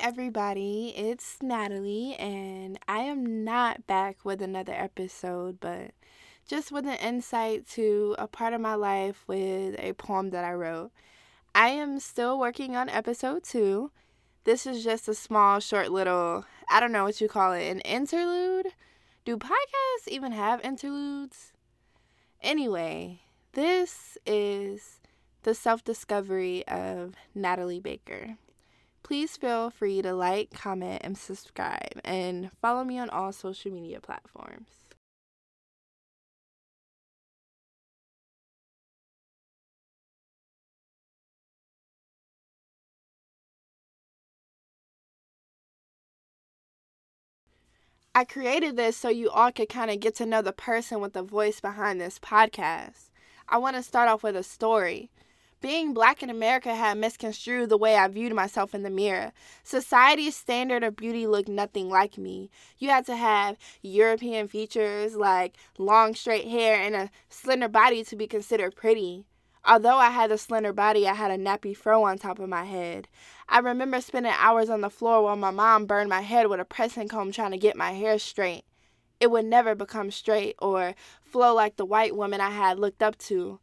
everybody. It's Natalie, and I am not back with another episode, but just with an insight to a part of my life with a poem that I wrote. I am still working on episode two. This is just a small, short little, I don't know what you call it, an interlude? Do podcasts even have interludes? Anyway, this is the self discovery of Natalie Baker. Please feel free to like, comment, and subscribe, and follow me on all social media platforms. I created this so you all could kind of get to know the person with the voice behind this podcast. I want to start off with a story. Being black in America had misconstrued the way I viewed myself in the mirror. Society's standard of beauty looked nothing like me. You had to have European features like long straight hair and a slender body to be considered pretty. Although I had a slender body, I had a nappy fro on top of my head. I remember spending hours on the floor while my mom burned my head with a pressing comb trying to get my hair straight. It would never become straight or flow like the white woman I had looked up to.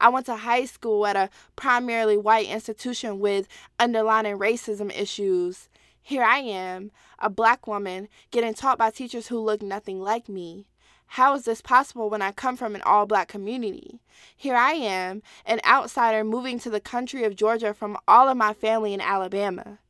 I went to high school at a primarily white institution with underlying racism issues. Here I am, a black woman, getting taught by teachers who look nothing like me. How is this possible when I come from an all black community? Here I am, an outsider moving to the country of Georgia from all of my family in Alabama.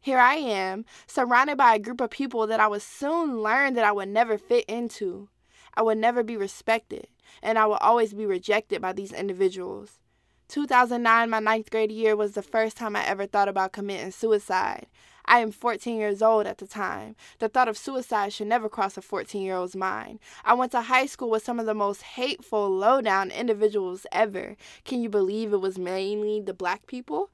Here I am, surrounded by a group of people that I would soon learn that I would never fit into. I would never be respected, and I will always be rejected by these individuals. 2009, my ninth grade year, was the first time I ever thought about committing suicide. I am 14 years old at the time. The thought of suicide should never cross a 14 year old's mind. I went to high school with some of the most hateful, low down individuals ever. Can you believe it was mainly the black people?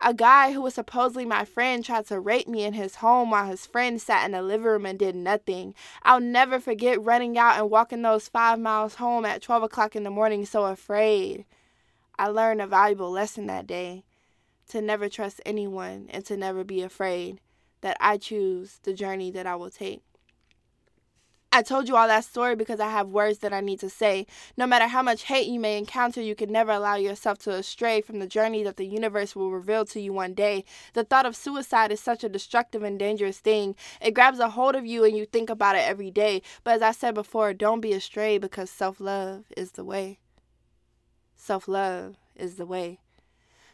A guy who was supposedly my friend tried to rape me in his home while his friend sat in the living room and did nothing. I'll never forget running out and walking those five miles home at 12 o'clock in the morning so afraid. I learned a valuable lesson that day to never trust anyone and to never be afraid that I choose the journey that I will take. I told you all that story because I have words that I need to say. No matter how much hate you may encounter, you can never allow yourself to astray from the journey that the universe will reveal to you one day. The thought of suicide is such a destructive and dangerous thing. It grabs a hold of you and you think about it every day. But as I said before, don't be astray because self love is the way. Self love is the way.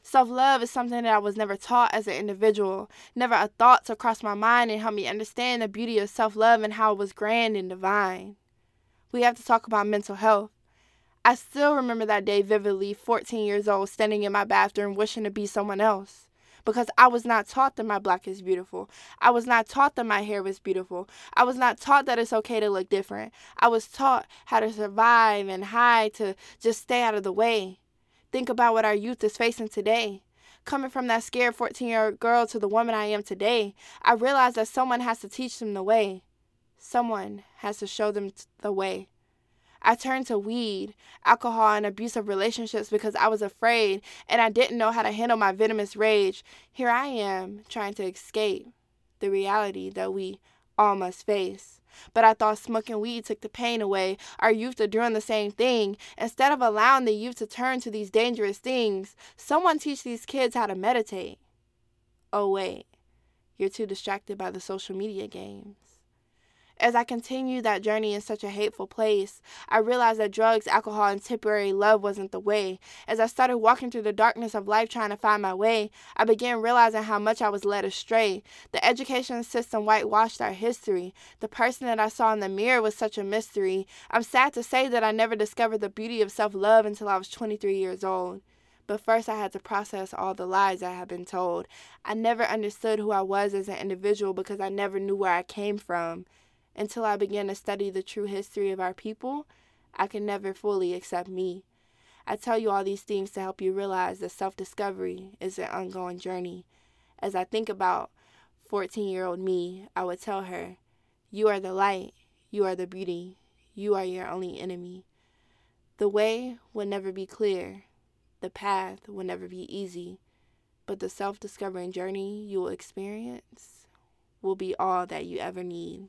Self love is something that I was never taught as an individual, never a thought to cross my mind and help me understand the beauty of self love and how it was grand and divine. We have to talk about mental health. I still remember that day vividly, 14 years old, standing in my bathroom wishing to be someone else. Because I was not taught that my black is beautiful. I was not taught that my hair was beautiful. I was not taught that it's okay to look different. I was taught how to survive and hide to just stay out of the way. Think about what our youth is facing today. Coming from that scared 14 year old girl to the woman I am today, I realized that someone has to teach them the way. Someone has to show them the way. I turned to weed, alcohol, and abusive relationships because I was afraid and I didn't know how to handle my venomous rage. Here I am trying to escape the reality that we all must face. But I thought smoking weed took the pain away. Our youth are doing the same thing. Instead of allowing the youth to turn to these dangerous things, someone teach these kids how to meditate. Oh, wait, you're too distracted by the social media games. As I continued that journey in such a hateful place, I realized that drugs, alcohol, and temporary love wasn't the way. As I started walking through the darkness of life trying to find my way, I began realizing how much I was led astray. The education system whitewashed our history. The person that I saw in the mirror was such a mystery. I'm sad to say that I never discovered the beauty of self love until I was 23 years old. But first, I had to process all the lies I had been told. I never understood who I was as an individual because I never knew where I came from. Until I began to study the true history of our people, I could never fully accept me. I tell you all these things to help you realize that self discovery is an ongoing journey. As I think about 14 year old me, I would tell her, You are the light, you are the beauty, you are your only enemy. The way will never be clear, the path will never be easy, but the self discovering journey you will experience will be all that you ever need.